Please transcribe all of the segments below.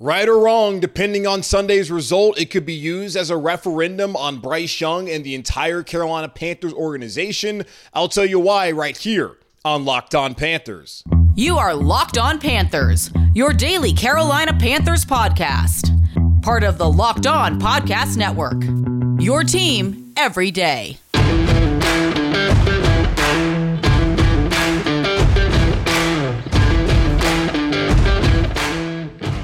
Right or wrong, depending on Sunday's result, it could be used as a referendum on Bryce Young and the entire Carolina Panthers organization. I'll tell you why right here on Locked On Panthers. You are Locked On Panthers, your daily Carolina Panthers podcast, part of the Locked On Podcast Network. Your team every day.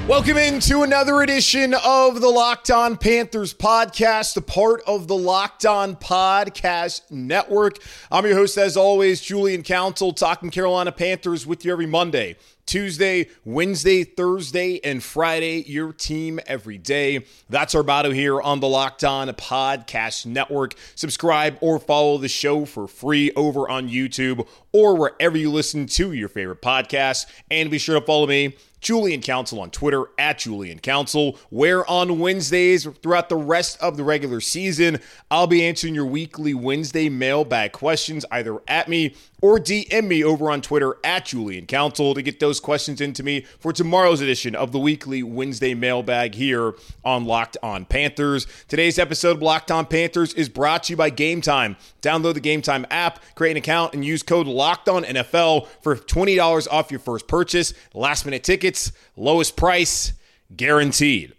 Welcome into another edition of the Locked On Panthers podcast, a part of the Locked On Podcast Network. I'm your host, as always, Julian Council, talking Carolina Panthers with you every Monday. Tuesday, Wednesday, Thursday, and Friday, your team every day. That's our motto here on the Locked On Podcast Network. Subscribe or follow the show for free over on YouTube or wherever you listen to your favorite podcasts. And be sure to follow me Julian Council on Twitter at Julian Council, where on Wednesdays throughout the rest of the regular season, I'll be answering your weekly Wednesday mailbag questions either at me or DM me over on Twitter at Julian Council to get those questions into me for tomorrow's edition of the weekly Wednesday mailbag here on Locked On Panthers. Today's episode of Locked On Panthers is brought to you by Game Time. Download the Game Time app, create an account, and use code Locked On NFL for $20 off your first purchase. Last minute tickets, lowest price, guaranteed.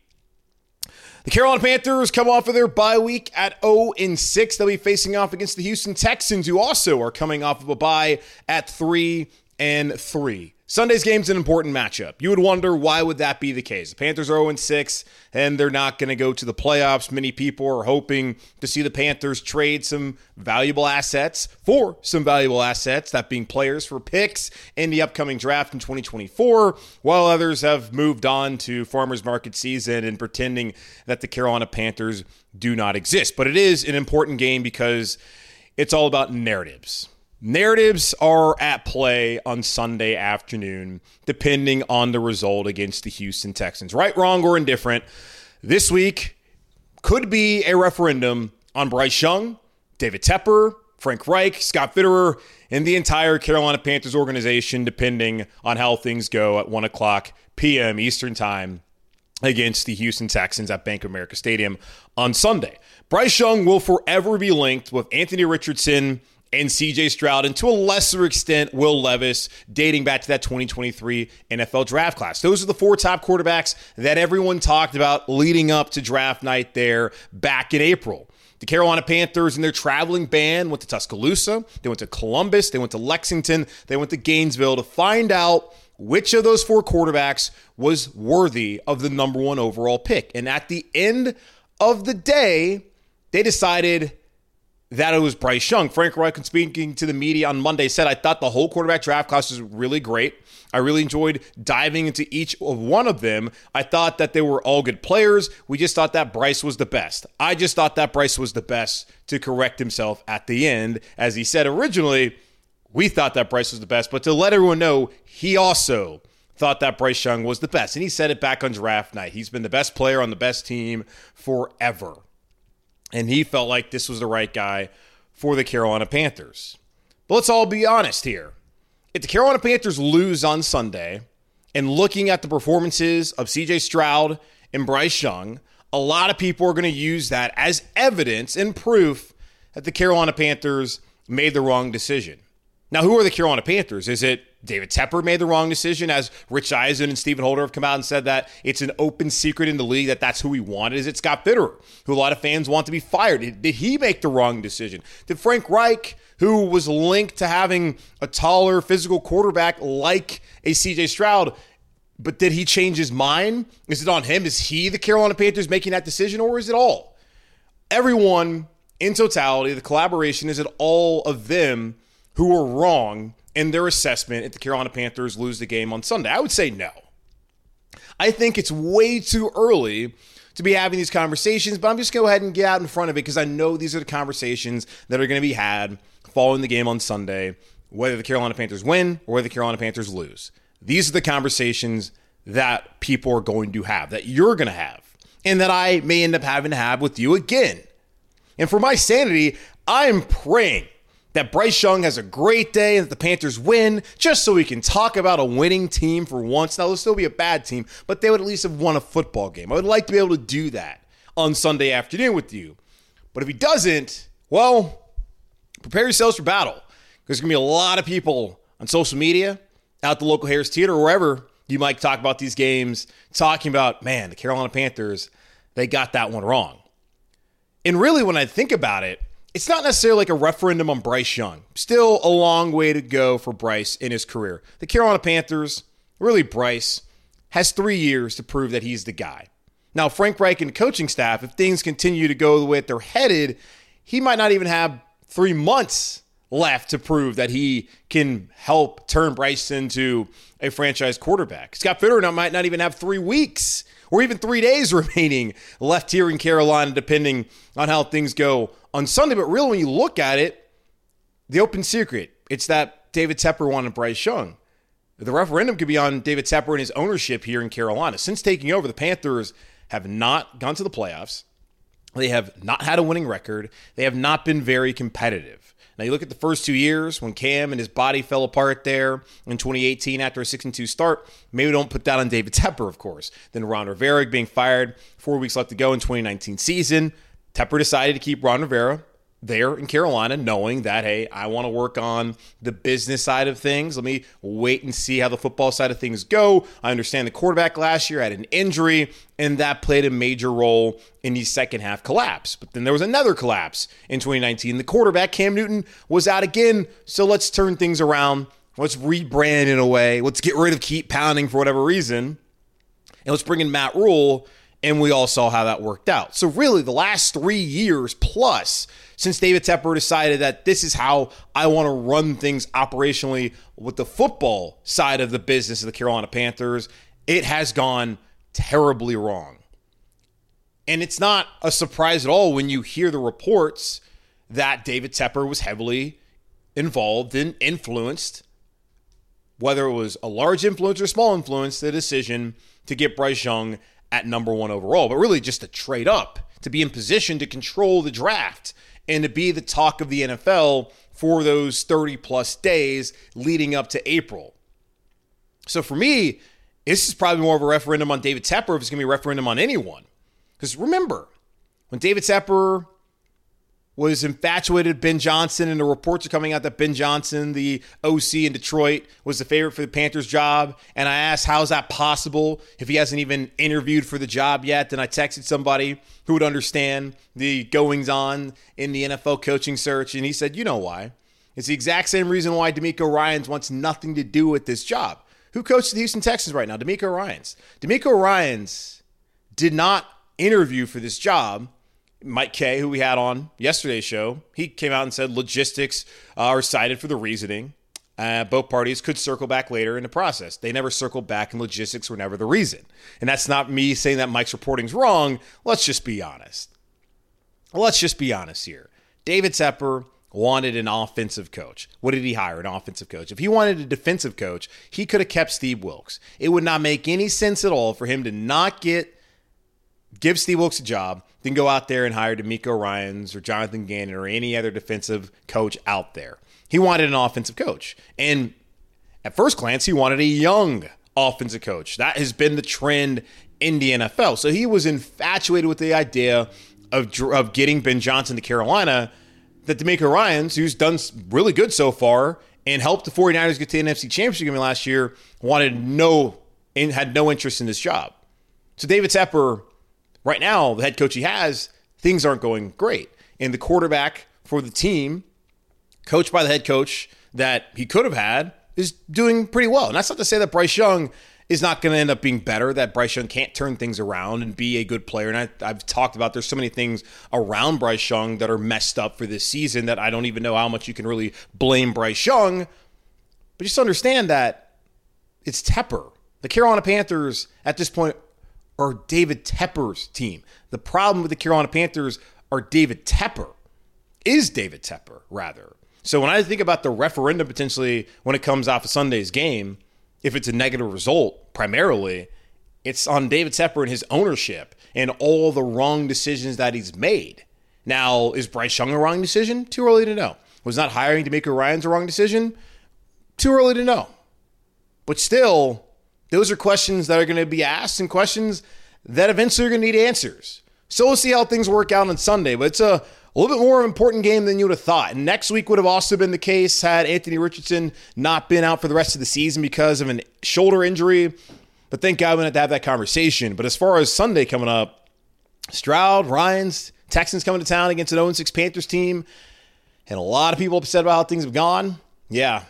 The Carolina Panthers come off of their bye week at 0 and 6. They'll be facing off against the Houston Texans, who also are coming off of a bye at 3 and 3. Sunday's game's an important matchup. You would wonder why would that be the case? The Panthers are 0 6 and they're not going to go to the playoffs. Many people are hoping to see the Panthers trade some valuable assets for some valuable assets, that being players for picks in the upcoming draft in 2024, while others have moved on to farmers market season and pretending that the Carolina Panthers do not exist. But it is an important game because it's all about narratives. Narratives are at play on Sunday afternoon, depending on the result against the Houston Texans. Right, wrong, or indifferent. This week could be a referendum on Bryce Young, David Tepper, Frank Reich, Scott Fitterer, and the entire Carolina Panthers organization, depending on how things go at 1 o'clock p.m. Eastern Time against the Houston Texans at Bank of America Stadium on Sunday. Bryce Young will forever be linked with Anthony Richardson and CJ Stroud, and to a lesser extent, Will Levis, dating back to that 2023 NFL draft class. Those are the four top quarterbacks that everyone talked about leading up to draft night there back in April. The Carolina Panthers and their traveling band went to Tuscaloosa, they went to Columbus, they went to Lexington, they went to Gainesville to find out which of those four quarterbacks was worthy of the number one overall pick. And at the end of the day, they decided that it was Bryce Young. Frank Reich, speaking to the media on Monday, said, I thought the whole quarterback draft class was really great. I really enjoyed diving into each of one of them. I thought that they were all good players. We just thought that Bryce was the best. I just thought that Bryce was the best to correct himself at the end. As he said originally, we thought that Bryce was the best, but to let everyone know, he also thought that Bryce Young was the best. And he said it back on draft night. He's been the best player on the best team forever and he felt like this was the right guy for the Carolina Panthers. But let's all be honest here. If the Carolina Panthers lose on Sunday, and looking at the performances of CJ Stroud and Bryce Young, a lot of people are going to use that as evidence and proof that the Carolina Panthers made the wrong decision. Now, who are the Carolina Panthers? Is it David Tepper made the wrong decision, as Rich Eisen and Stephen Holder have come out and said that it's an open secret in the league that that's who he wanted. Is it Scott Fitterer, who a lot of fans want to be fired? Did, did he make the wrong decision? Did Frank Reich, who was linked to having a taller physical quarterback like a CJ Stroud, but did he change his mind? Is it on him? Is he the Carolina Panthers making that decision, or is it all? Everyone in totality, the collaboration, is it all of them who were wrong in their assessment if the Carolina Panthers lose the game on Sunday? I would say no. I think it's way too early to be having these conversations, but I'm just going to go ahead and get out in front of it because I know these are the conversations that are going to be had following the game on Sunday, whether the Carolina Panthers win or whether the Carolina Panthers lose. These are the conversations that people are going to have, that you're going to have, and that I may end up having to have with you again. And for my sanity, I'm praying that Bryce Young has a great day and that the Panthers win, just so we can talk about a winning team for once. Now, it'll still be a bad team, but they would at least have won a football game. I would like to be able to do that on Sunday afternoon with you. But if he doesn't, well, prepare yourselves for battle. There's going to be a lot of people on social media, out the local Harris Teeter, wherever you might talk about these games, talking about, man, the Carolina Panthers, they got that one wrong. And really, when I think about it, it's not necessarily like a referendum on Bryce Young. Still a long way to go for Bryce in his career. The Carolina Panthers, really Bryce, has three years to prove that he's the guy. Now, Frank Reich and coaching staff, if things continue to go the way that they're headed, he might not even have three months left to prove that he can help turn Bryce into a franchise quarterback. Scott Fitterer might not even have three weeks or even three days remaining left here in Carolina, depending on how things go on Sunday. But really, when you look at it, the open secret, it's that David Tepper wanted Bryce Young. The referendum could be on David Tepper and his ownership here in Carolina. Since taking over, the Panthers have not gone to the playoffs. They have not had a winning record. They have not been very competitive. Now you look at the first two years when Cam and his body fell apart there in 2018 after a 6 2 start. Maybe don't put that on David Tepper, of course. Then Ron Rivera being fired, four weeks left to go in 2019 season. Tepper decided to keep Ron Rivera there in Carolina, knowing that, hey, I want to work on the business side of things. Let me wait and see how the football side of things go. I understand the quarterback last year had an injury, and that played a major role in the second half collapse. But then there was another collapse in 2019. The quarterback, Cam Newton, was out again. So let's turn things around. Let's rebrand in a way. Let's get rid of keep pounding for whatever reason. And let's bring in Matt Rhule and we all saw how that worked out. So, really, the last three years plus since David Tepper decided that this is how I want to run things operationally with the football side of the business of the Carolina Panthers, it has gone terribly wrong. And it's not a surprise at all when you hear the reports that David Tepper was heavily involved and influenced, whether it was a large influence or small influence, the decision to get Bryce Young at number one overall, but really just to trade up, to be in position to control the draft and to be the talk of the NFL for those 30 plus days leading up to April. So for me, this is probably more of a referendum on David Tepper if it's going to be a referendum on anyone. Because remember, when David Tepper was infatuated Ben Johnson, and the reports are coming out that Ben Johnson, the OC in Detroit, was the favorite for the Panthers job. And I asked, how's that possible if he hasn't even interviewed for the job yet? Then I texted somebody who would understand the goings on in the NFL coaching search, and he said, you know why. It's the exact same reason why DeMeco Ryans wants nothing to do with this job. Who coaches the Houston Texans right now? DeMeco Ryans. DeMeco Ryans did not interview for this job Mike Kaye, who we had on yesterday's show, he came out and said logistics uh, are cited for the reasoning. Uh, both parties could circle back later in the process. They never circled back, and logistics were never the reason. And that's not me saying that Mike's reporting's wrong. Let's just be honest. Let's just be honest here. David Tepper wanted an offensive coach. What did he hire? An offensive coach. If he wanted a defensive coach, he could have kept Steve Wilks. It would not make any sense at all for him to not get give Steve Wilks a job, then go out there and hire DeMeco Ryans or Jonathan Gannon or any other defensive coach out there. He wanted an offensive coach. And at first glance, he wanted a young offensive coach. That has been the trend in the NFL. So he was infatuated with the idea of, of getting Ben Johnson to Carolina. That DeMeco Ryans, who's done really good so far and helped the 49ers get to the NFC Championship game last year, wanted no and had no interest in this job. So David Tepper right now, the head coach he has, things aren't going great. And the quarterback for the team, coached by the head coach that he could have had, is doing pretty well. And that's not to say that Bryce Young is not going to end up being better, that Bryce Young can't turn things around and be a good player. And I, have talked about there's so many things around Bryce Young that are messed up for this season that I don't even know how much you can really blame Bryce Young. But just understand that it's Tepper. The Carolina Panthers at this point are David Tepper's team. The problem with the Carolina Panthers are David Tepper, is David Tepper, rather. So when I think about the referendum potentially when it comes off of Sunday's game, if it's a negative result, primarily, it's on David Tepper and his ownership and all the wrong decisions that he's made. Now, is Bryce Young a wrong decision? Too early to know. Was not hiring DeMeco Ryans a wrong decision? Too early to know. But still, those are questions that are going to be asked and questions that eventually are going to need answers. So we'll see how things work out on Sunday. But it's a, a little bit more important game than you would have thought. And next week would have also been the case had Anthony Richardson not been out for the rest of the season because of a shoulder injury. But thank God we didn't have to have that conversation. But as far as Sunday coming up, Stroud, Ryans, Texans coming to town against an 0 6 Panthers team, and a lot of people upset about how things have gone. Yeah,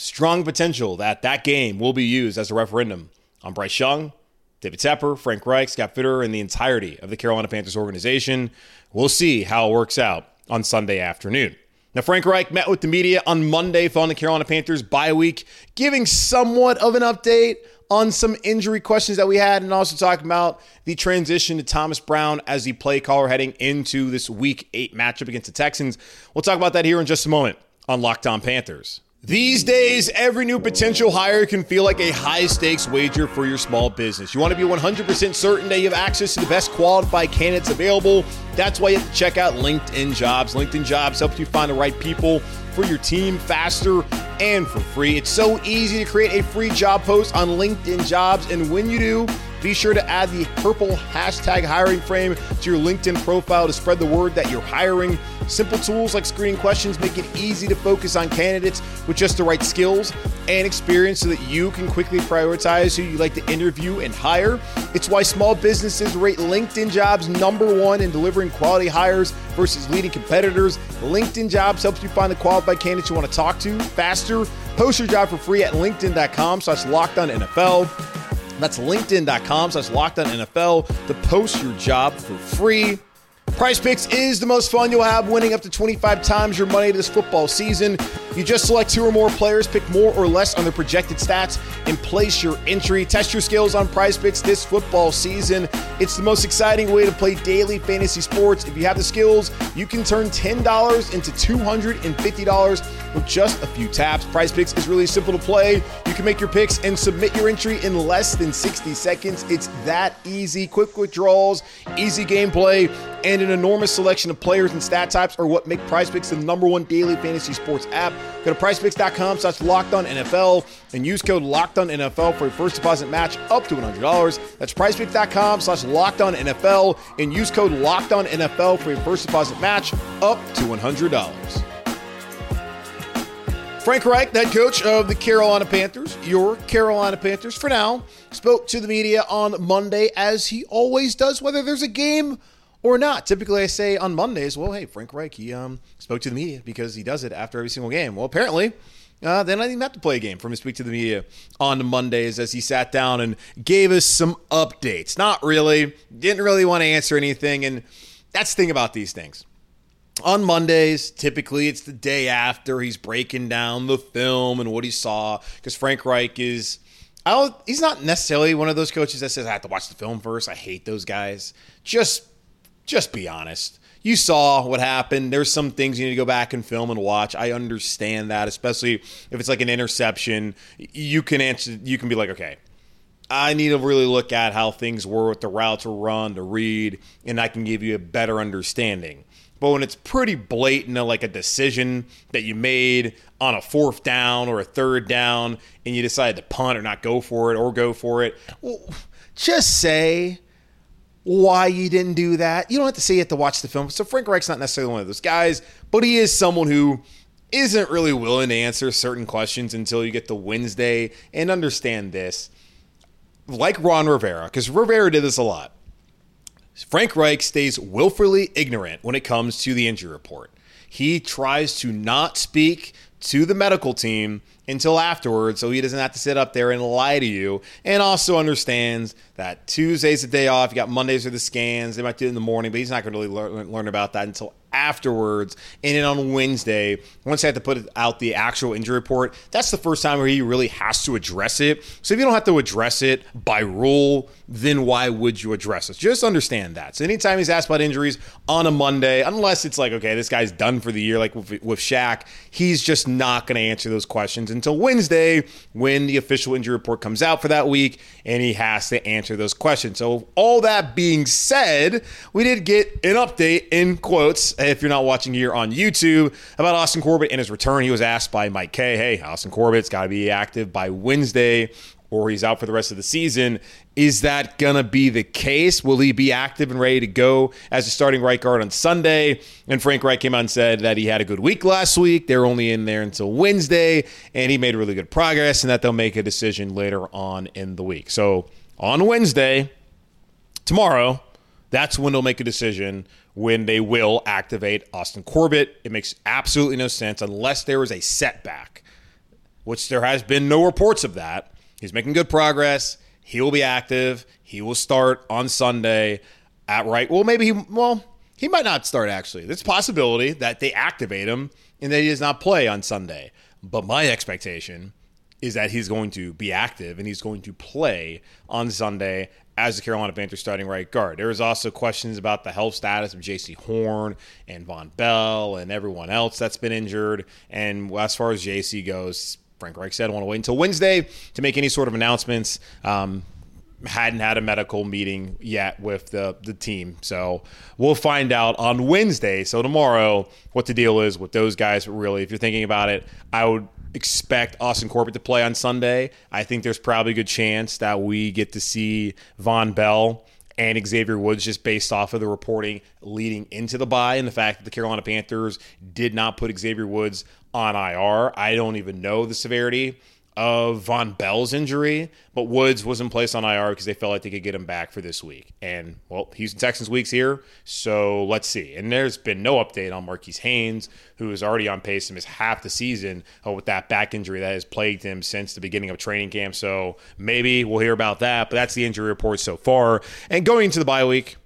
strong potential that that game will be used as a referendum on Bryce Young, David Tepper, Frank Reich, Scott Fitterer, and the entirety of the Carolina Panthers organization. We'll see how it works out on Sunday afternoon. Now, Frank Reich met with the media on Monday following the Carolina Panthers bye week, giving somewhat of an update on some injury questions that we had and also talking about the transition to Thomas Brown as the play caller heading into this week eight matchup against the Texans. We'll talk about that here in just a moment on Locked On Panthers. These days, every new potential hire can feel like a high stakes wager for your small business. You want to be 100% certain that you have access to the best qualified candidates available. That's why you have to check out LinkedIn Jobs. LinkedIn Jobs helps you find the right people for your team faster and for free. It's so easy to create a free job post on LinkedIn Jobs, and when you do, be sure to add the purple hashtag hiring frame to your LinkedIn profile to spread the word that you're hiring. Simple tools like screening questions make it easy to focus on candidates with just the right skills and experience so that you can quickly prioritize who you'd like to interview and hire. It's why small businesses rate LinkedIn jobs number one in delivering quality hires versus leading competitors. LinkedIn jobs helps you find the qualified candidates you want to talk to faster. Post your job for free at LinkedIn.com slash locked on NFL. That's linkedin.com slash locked on NFL to post your job for free. Prize Picks is the most fun you'll have, winning up to 25 times your money this football season. You just select two or more players, pick more or less on their projected stats, and place your entry. Test your skills on Prize Picks this football season. It's the most exciting way to play daily fantasy sports. If you have the skills, you can turn $10 into $250 with just a few taps. Prize Picks is really simple to play. You can make your picks and submit your entry in less than 60 seconds. It's that easy. Quick withdrawals, easy gameplay, and an enormous selection of players and stat types are what make Prize Picks the number one daily fantasy sports app. Go to prizepicks.com slash locked on NFL and use code locked on NFL for your first deposit match up to $100. That's prizepicks.com slash locked on NFL and use code locked on NFL for your first deposit match up to $100. Frank Reich, head coach of the Carolina Panthers, your Carolina Panthers, for now, spoke to the media on Monday as he always does, whether there's a game or not. Typically, I say on Mondays, well, hey, Frank Reich, he um, spoke to the media because he does it after every single game. Well, apparently, uh, then I didn't have to play a game him to speak to the media on Mondays as he sat down and gave us some updates. Not really, didn't really want to answer anything. And that's the thing about these things. On Mondays, typically it's the day after he's breaking down the film and what he saw because Frank Reich is. I don't, he's not necessarily one of those coaches that says I have to watch the film first. I hate those guys. Just just be honest. You saw what happened. There's some things you need to go back and film and watch. I understand that, especially if it's like an interception. You can answer. You can be like, okay, I need to really look at how things were with the routes were run, to read, and I can give you a better understanding. But when it's pretty blatant, like a decision that you made on a fourth down or a third down, and you decide to punt or not go for it or go for it, well, just say why you didn't do that. You don't have to you have to watch the film. So Frank Reich's not necessarily one of those guys, but he is someone who isn't really willing to answer certain questions until you get to Wednesday and understand this. Like Ron Rivera, because Rivera did this a lot. Frank Reich stays willfully ignorant when it comes to the injury report. He tries to not speak to the medical team until afterwards so he doesn't have to sit up there and lie to you and also understands that Tuesday's a day off. You got Mondays are the scans. They might do it in the morning, but he's not going to really learn, learn about that until afterwards. And then on Wednesday, once they have to put out the actual injury report, that's the first time where he really has to address it. So if you don't have to address it by rule, then why would you address it? Just understand that. So anytime he's asked about injuries on a Monday, unless it's like, okay, this guy's done for the year, like with, with Shaq, he's just not going to answer those questions until Wednesday when the official injury report comes out for that week and he has to answer those questions. So, all that being said, we did get an update in quotes, if you're not watching here on YouTube, about Austin Corbett and his return. He was asked by Mike Kaye, hey, Austin Corbett's got to be active by Wednesday or he's out for the rest of the season. Is that going to be the case? Will he be active and ready to go as a starting right guard on Sunday? And Frank Reich came out and said that he had a good week last week. They're only in there until Wednesday, and he made really good progress, and that they'll make a decision later on in the week. So on Wednesday, tomorrow, that's when they'll make a decision when they will activate Austin Corbett. It makes absolutely no sense unless there is a setback, which there has been no reports of that He's making good progress. He will be active. He will start on Sunday at right. Well, maybe he well, he might not start actually. There's a possibility that they activate him and that he does not play on Sunday. But my expectation is that he's going to be active and he's going to play on Sunday as the Carolina Panthers starting right guard. There is also questions about the health status of Jaycee Horn and Vonn Bell and everyone else that's been injured. And as far as Jaycee goes, Frank Reich said, I want to wait until Wednesday to make any sort of announcements. Um, hadn't had a medical meeting yet with the, the team. So we'll find out on Wednesday. So tomorrow, what the deal is with those guys. Really, if you're thinking about it, I would expect Austin Corbett to play on Sunday. I think there's probably a good chance that we get to see Vonn Bell and Xavier Woods just based off of the reporting leading into the bye and the fact that the Carolina Panthers did not put Xavier Woods on IR. I don't even know the severity of Vonn Bell's injury, but Woods was in place on IR because they felt like they could get him back for this week. And well, Houston Texans week's here, so let's see. And there's been no update on Marquis Haynes, who is already on pace to miss half the season uh, with that back injury that has plagued him since the beginning of training camp. So maybe we'll hear about that, but that's the injury report so far. And going into the bye week,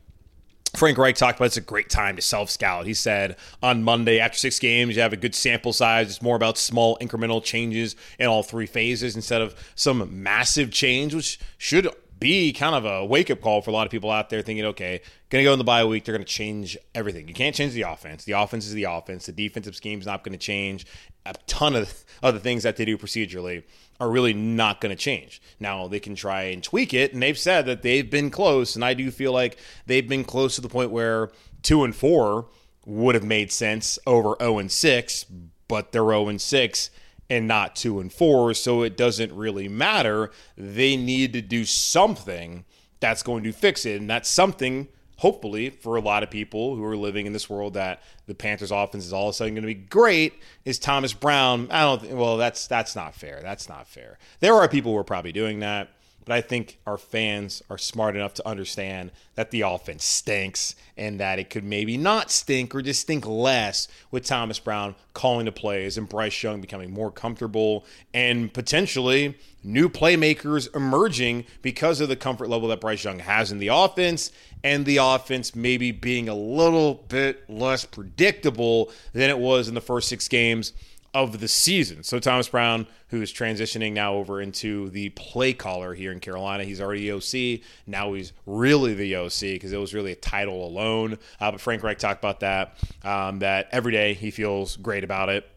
Frank Reich talked about it's a great time to self scout. He said on Monday, after six games, you have a good sample size. It's more about small incremental changes in all three phases instead of some massive change, which should be kind of a wake up call for a lot of people out there thinking, okay, going to go in the bye week, they're going to change everything. You can't change the offense. The offense is the offense. The defensive scheme is not going to change. A ton of other things that they do procedurally are really not going to change. Now they can try and tweak it, and they've said that they've been close, and I do feel like they've been close to the point where two and four would have made sense over zero oh and six, but they're zero oh and six and not two and four, so it doesn't really matter. They need to do something that's going to fix it, and that's something hopefully for a lot of people who are living in this world that the Panthers offense is all of a sudden going to be great is Thomas Brown. I don't think, well that's that's not fair. That's not fair. There are people who are probably doing that. But I think our fans are smart enough to understand that the offense stinks and that it could maybe not stink or just stink less with Thomas Brown calling the plays and Bryce Young becoming more comfortable and potentially new playmakers emerging because of the comfort level that Bryce Young has in the offense and the offense maybe being a little bit less predictable than it was in the first six games of the season. So Thomas Brown, who is transitioning now over into the play caller here in Carolina, he's already OC. Now he's really the OC because it was really a title alone. Uh, but Frank Reich talked about that. Um, that every day he feels great about it.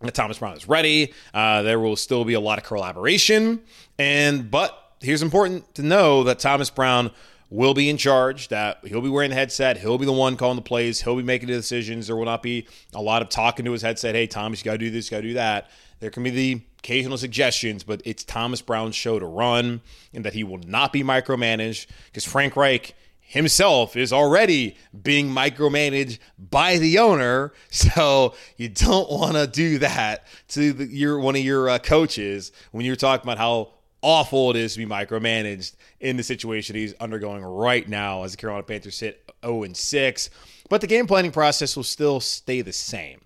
That Thomas Brown is ready. Uh, there will still be a lot of collaboration, and but here's important to know that Thomas Brown will be in charge, that he'll be wearing the headset, he'll be the one calling the plays, he'll be making the decisions. There will not be a lot of talking to his headset, hey, Thomas, you got to do this, you got to do that. There can be the occasional suggestions, but it's Thomas Brown's show to run and that he will not be micromanaged because Frank Reich himself is already being micromanaged by the owner. So you don't want to do that to the, your one of your uh, coaches when you're talking about how awful it is to be micromanaged in the situation he's undergoing right now as the Carolina Panthers sit 0 and 6. But the game planning process will still stay the same.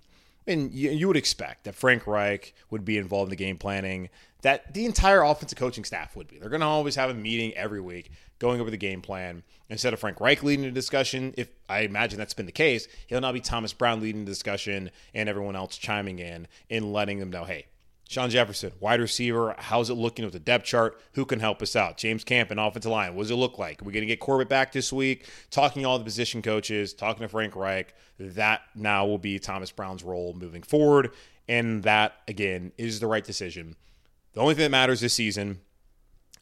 And you, you would expect that Frank Reich would be involved in the game planning, that the entire offensive coaching staff would be. They're going to always have a meeting every week going over the game plan. Instead of Frank Reich leading the discussion, if I imagine that's been the case, he'll now be Thomas Brown leading the discussion and everyone else chiming in and letting them know, hey, Shawn Jefferson, wide receiver. How's it looking with the depth chart? Who can help us out? James Campen offensive line. What does it look like? Are we going to get Corbett back this week? Talking to all the position coaches, talking to Frank Reich. That now will be Thomas Brown's role moving forward. And that, again, is the right decision. The only thing that matters this season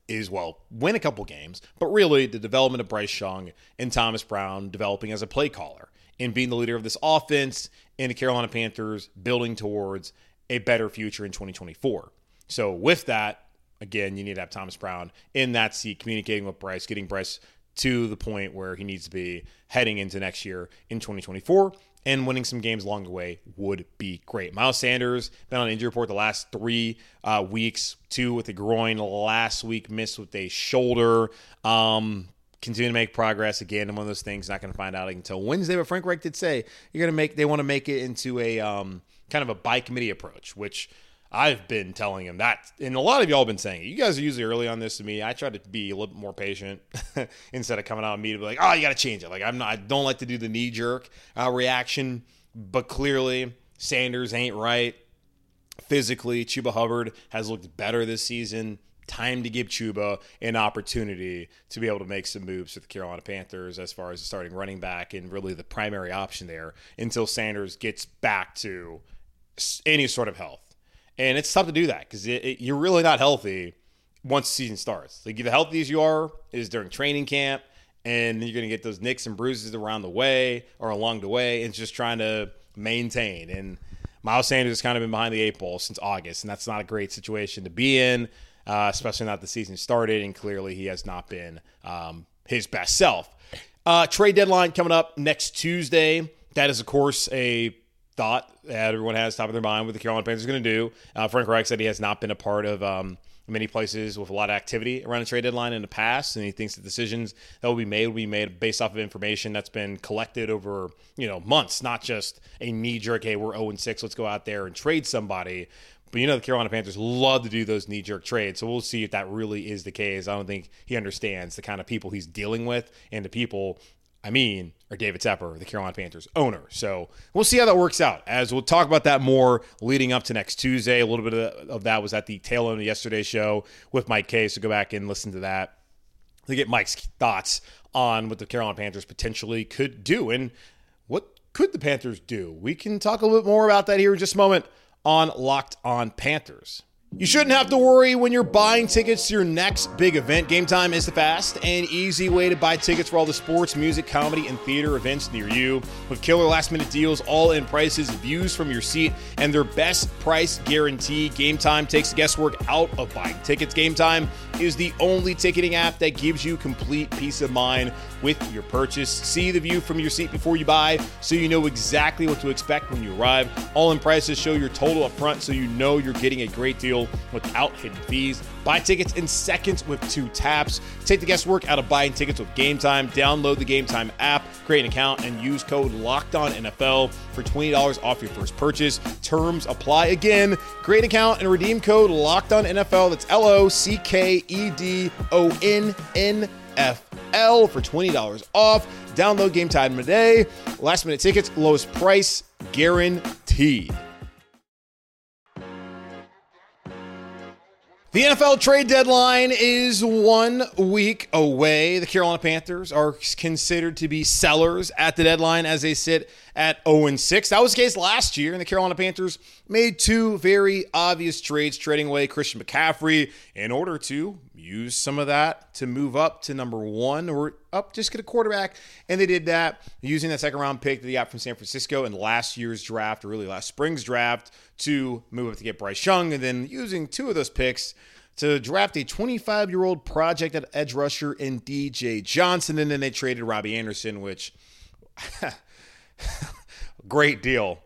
is, well, win a couple games, but really the development of Bryce Young and Thomas Brown developing as a play caller and being the leader of this offense and the Carolina Panthers building towards a better future in 2024. So, with that, again, you need to have Thomas Brown in that seat, communicating with Bryce, getting Bryce to the point where he needs to be heading into next year in 2024 and winning some games along the way would be great. Miles Sanders been on injury report the last three uh, weeks, two with a groin, last week missed with a shoulder. Um, continue to make progress again. One of those things not going to find out until Wednesday. But Frank Reich did say you're going to make. They want to make it into a um, kind of a by committee approach, which I've been telling him that, and a lot of y'all have been saying it. You guys are usually early on this to me. I try to be a little bit more patient instead of coming out immediately like, "Oh, you got to change it." Like I'm not. I don't like to do the knee jerk uh, reaction, but clearly Sanders ain't right physically. Chuba Hubbard has looked better this season. Time to give Chuba an opportunity to be able to make some moves with the Carolina Panthers as far as starting running back and really the primary option there until Sanders gets back to any sort of health. And it's tough to do that because you're really not healthy once the season starts. Like the healthiest you are is during training camp, and you're going to get those nicks and bruises around the way or along the way. And just trying to maintain. And Miles Sanders has kind of been behind the eight ball since August, and that's not a great situation to be in, uh, especially not the season started. And clearly, he has not been um, his best self. Uh, trade deadline coming up next Tuesday. That is, of course, a thought that everyone has top of their mind what the Carolina Panthers are going to do. Uh, Frank Reich said he has not been a part of um, many places with a lot of activity around the trade deadline in the past, and he thinks the decisions that will be made will be made based off of information that's been collected over you know months, not just a knee jerk. Hey, we're zero oh and six. Let's go out there and trade somebody. But you know the Carolina Panthers love to do those knee jerk trades, so we'll see if that really is the case. I don't think he understands the kind of people he's dealing with and the people I mean, or David Tepper, the Carolina Panthers owner. So we'll see how that works out. As we'll talk about that more leading up to next Tuesday. A little bit of, that was at the tail end of yesterday's show with Mike Kaye. So go back and listen to that to get Mike's thoughts on what the Carolina Panthers potentially could do and what could the Panthers do. We can talk a little bit more about that here in just a moment on Locked On Panthers. You shouldn't have to worry when you're buying tickets to your next big event. Game Time is the fast and easy way to buy tickets for all the sports, music, comedy, and theater events near you. With killer last minute deals, all in prices, views from your seat, and their best price guarantee, Game Time takes guesswork out of buying tickets. Game Time is the only ticketing app that gives you complete peace of mind with your purchase. See the view from your seat before you buy so you know exactly what to expect when you arrive. All in prices show your total up front so you know you're getting a great deal without hidden fees. Buy tickets in seconds with two taps. Take the guesswork out of buying tickets with Game Time. Download the Game Time app, create an account, and use code LOCKEDONNFL for $20 off your first purchase. Terms apply again. Create an account and redeem code LOCKEDONNFL. That's L O C K E D O N N F L for $20 off. Download Game Time today. Last minute tickets, lowest price guaranteed. The NFL trade deadline is one week away. The Carolina Panthers are considered to be sellers at the deadline as they sit at 0 6. That was the case last year, and the Carolina Panthers made two very obvious trades, trading away Christian McCaffrey in order to use some of that to move up to number one or up, just get a quarterback. And they did that using that second round pick that they got from San Francisco in last year's draft, or really last spring's draft, to move up to get Bryce Young. And then using two of those picks to draft a 25 year old project at edge rusher in DJ Johnson. And then they traded Robbie Anderson, which great deal.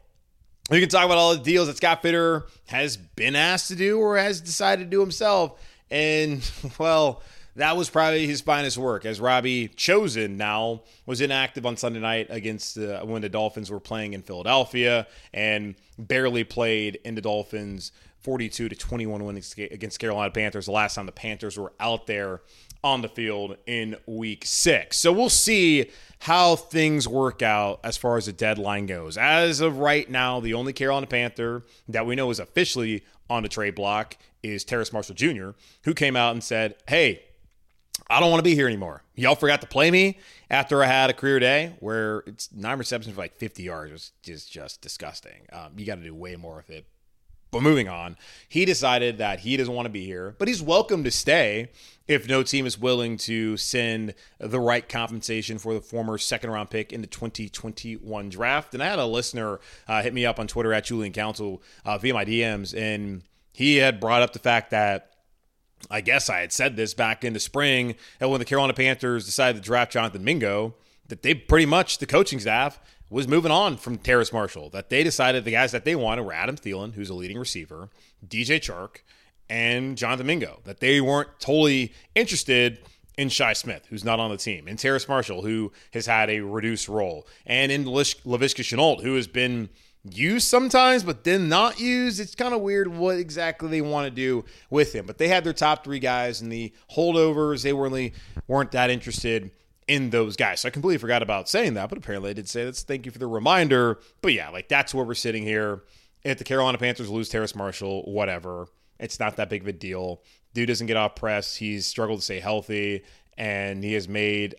We can talk about all the deals that Scott Fitterer has been asked to do or has decided to do himself. And, well, that was probably his finest work as Robbie Chosen now was inactive on Sunday night against uh, when the Dolphins were playing in Philadelphia and barely played in the Dolphins 42 to 21 win against Carolina Panthers the last time the Panthers were out there on the field in week 6. So we'll see how things work out as far as the deadline goes. As of right now, the only Carolina Panther that we know is officially on the trade block is Terrace Marshall Jr., who came out and said, Hey, I don't want to be here anymore. Y'all forgot to play me after I had a career day where it's nine receptions for like 50 yards, which is just disgusting. Um, you got to do way more with it. But moving on, he decided that he doesn't want to be here, but he's welcome to stay if no team is willing to send the right compensation for the former second round pick in the 2021 draft. And I had a listener uh, hit me up on Twitter at Julian Council uh, via my DMs, and he had brought up the fact that I guess I had said this back in the spring when the Carolina Panthers decided to draft Jonathan Mingo, that they pretty much, the coaching staff, was moving on from Terrace Marshall. That they decided the guys that they wanted were Adam Thielen, who's a leading receiver, DJ Chark, and Jonathan Mingo. That they weren't totally interested in Shi Smith, who's not on the team, and Terrace Marshall, who has had a reduced role, and in Laviska Shenault, who has been used sometimes, but then not used. It's kind of weird what exactly they want to do with him. But they had their top three guys, and the holdovers, they really weren't that interested in those guys. So I completely forgot about saying that, but apparently I did say that. thank you for the reminder. But yeah, like that's where we're sitting here. If the Carolina Panthers lose Terrace Marshall, whatever. It's not that big of a deal. Dude doesn't get off press. He's struggled to stay healthy, and he has made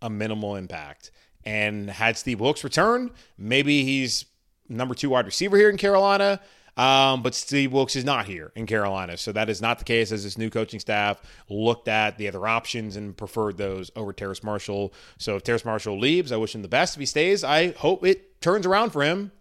a minimal impact. And had Steve Wilks return, maybe he's number two wide receiver here in Carolina. Um, but Steve Wilks is not here in Carolina. So that is not the case as this new coaching staff looked at the other options and preferred those over Terrace Marshall. So if Terrace Marshall leaves, I wish him the best. If he stays, I hope it turns around for him.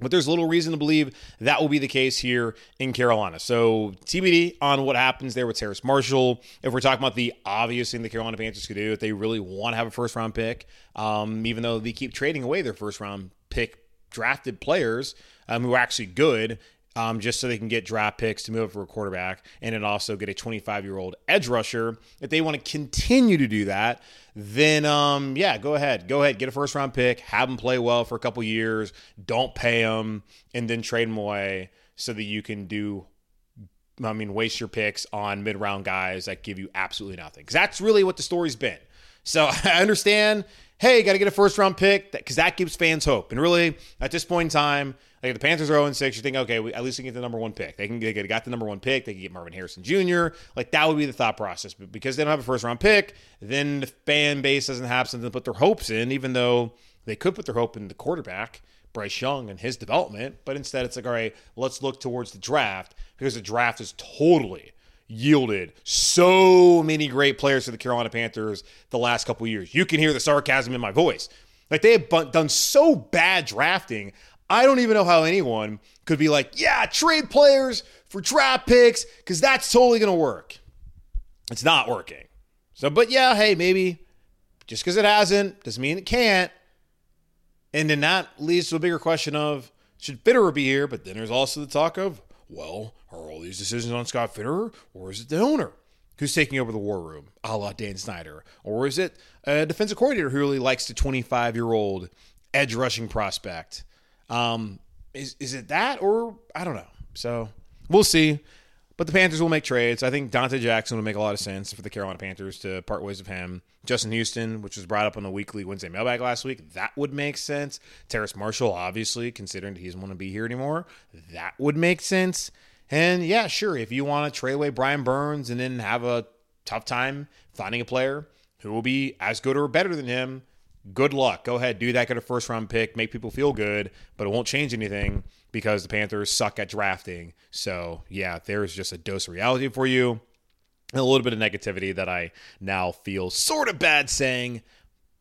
But there's little reason to believe that will be the case here in Carolina. So TBD on what happens there with Terrace Marshall. If we're talking about the obvious thing the Carolina Panthers could do, if they really want to have a first round pick, um, even though they keep trading away their first round pick drafted players um, who are actually good um, just so they can get draft picks to move for a quarterback and then also get a 25 year old edge rusher. If they want to continue to do that, then um, yeah, go ahead. Go ahead, get a first round pick, have them play well for a couple years, don't pay them, and then trade them away so that you can do. I mean, waste your picks on mid round guys that give you absolutely nothing. Because that's really what the story's been. So I understand hey, you got to get a first round pick because that, gives fans hope. And really, at this point in time, like the Panthers are 0 6, you think, okay, we, at least they get the number one pick. They can get got the number one pick. They can get Marvin Harrison Jr. Like that would be the thought process. But because they don't have a first round pick, then the fan base doesn't have something to put their hopes in, even though they could put their hope in the quarterback. Bryce Young and his development, but instead it's like, all right, let's look towards the draft because the draft is totally yielded so many great players for the Carolina Panthers the last couple years. You can hear the sarcasm in my voice. Like they have done so bad drafting. I don't even know how anyone could be like, yeah, trade players for draft picks because that's totally going to work. It's not working. So, but yeah, hey, maybe just because it hasn't doesn't mean it can't. And then that leads to a bigger question of should Fitterer be here? But then there's also the talk of well, are all these decisions on Scott Fitterer, or is it the owner who's taking over the war room, a la Dan Snyder? Or is it a defensive coordinator who really likes the 25 year old edge rushing prospect? Um, is, is it that, or I don't know. So we'll see. But the Panthers will make trades. I think Donte Jackson would make a lot of sense for the Carolina Panthers to part ways with him. Justin Houston, which was brought up on the weekly Wednesday mailbag last week, that would make sense. Terrace Marshall, obviously, considering he doesn't want to be here anymore, that would make sense. And yeah, sure, if you want to trade away Brian Burns and then have a tough time finding a player who will be as good or better than him, good luck. Go ahead, do that, get a first round pick, make people feel good, but it won't change anything because the Panthers suck at drafting. So, yeah, there's just a dose of reality for you. And a little bit of negativity that I now feel sort of bad saying,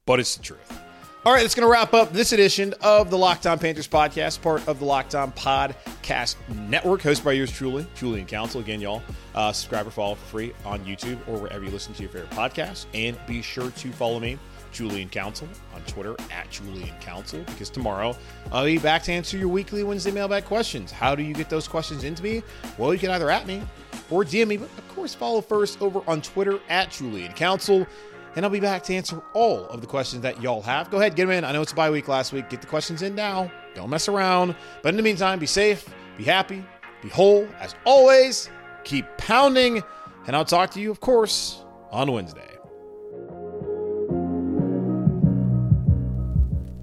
but it's the truth. All right, that's going to wrap up this edition of the Locked On Panthers podcast, part of the Locked On Podcast Network, hosted by yours truly, Julian Council. Again, y'all, uh, subscribe or follow for free on YouTube or wherever you listen to your favorite podcast. And be sure to follow me Julian Council on Twitter at Julian Council because tomorrow I'll be back to answer your weekly Wednesday mailbag questions. How do you get those questions into me? Well, you can either at me or DM me, but of course, follow first over on Twitter at Julian Council. And I'll be back to answer all of the questions that y'all have. Go ahead, get them in. I know it's a bye week last week. Get the questions in now. Don't mess around. But in the meantime, be safe, be happy, be whole. As always, keep pounding. And I'll talk to you, of course, on Wednesday.